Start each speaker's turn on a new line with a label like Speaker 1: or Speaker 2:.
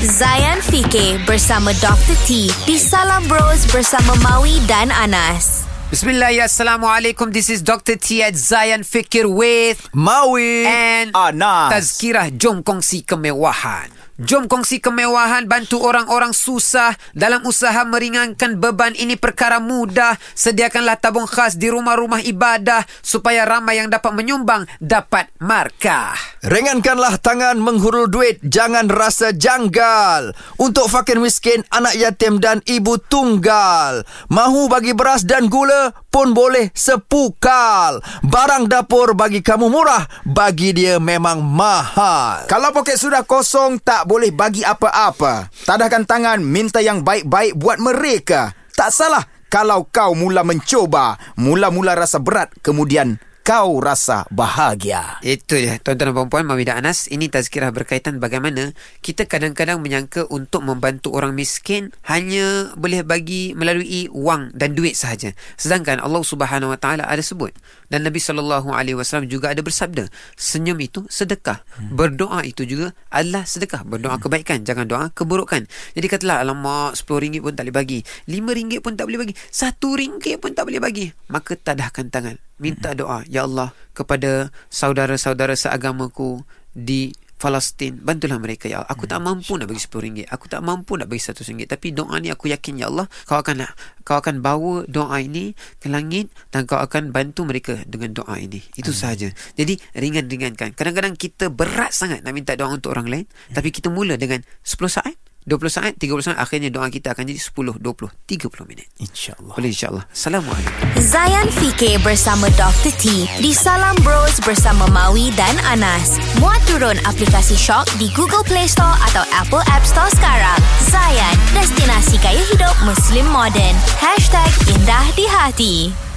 Speaker 1: Zayan Fikir bersama Dr. T di Salam Bros bersama Maui dan Anas.
Speaker 2: Bismillah, ya, Assalamualaikum. This is Dr. T at Zayan Fikir with
Speaker 3: Maui
Speaker 2: and
Speaker 3: Anas.
Speaker 2: Tazkirah Jom Kongsi Kemewahan. Jom kongsi kemewahan bantu orang-orang susah dalam usaha meringankan beban ini perkara mudah. Sediakanlah tabung khas di rumah-rumah ibadah supaya ramai yang dapat menyumbang dapat markah.
Speaker 3: Ringankanlah tangan menghurul duit, jangan rasa janggal. Untuk fakir miskin, anak yatim dan ibu tunggal. Mahu bagi beras dan gula pun boleh sepukal. Barang dapur bagi kamu murah, bagi dia memang mahal.
Speaker 4: Kalau poket sudah kosong tak boleh bagi apa-apa. Tadahkan tangan minta yang baik-baik buat mereka. Tak salah kalau kau mula mencoba, mula-mula rasa berat kemudian kau rasa bahagia.
Speaker 2: Itu dia tuan-tuan dan puan-puan Mami dan Anas Ini tazkirah berkaitan bagaimana Kita kadang-kadang menyangka untuk membantu orang miskin Hanya boleh bagi melalui wang dan duit sahaja. Sedangkan Allah subhanahu wa ta'ala ada sebut Dan Nabi SAW juga ada bersabda Senyum itu sedekah Berdoa itu juga adalah sedekah. Berdoa kebaikan Jangan doa keburukan. Jadi katalah Alamak RM10 pun tak boleh bagi RM5 pun tak boleh bagi RM1 pun tak boleh bagi. Maka tadahkan tangan minta doa ya Allah kepada saudara-saudara seagamaku di Palestin. Bantulah mereka ya Allah. Aku tak mampu nak bagi RM10 Aku tak mampu nak bagi RM100 Tapi doa ni aku yakin ya Allah Kau akan kau akan bawa doa ini ke langit Dan kau akan bantu mereka dengan doa ini. Itu sahaja. Jadi ringan-ringankan. Kadang-kadang kita berat sangat nak minta doa untuk orang lain Tapi kita mula dengan 10 saat 20 saat, 30 saat Akhirnya doa kita akan jadi 10, 20, 30 minit
Speaker 3: InsyaAllah.
Speaker 2: Boleh insyaAllah Assalamualaikum
Speaker 1: Zayan Fikir bersama Dr. T di Salam Bros bersama Maui dan Anas. Muat turun aplikasi Shock di Google Play Store atau Apple App Store sekarang. Zayan, destinasi gaya hidup Muslim modern. #IndahDiHati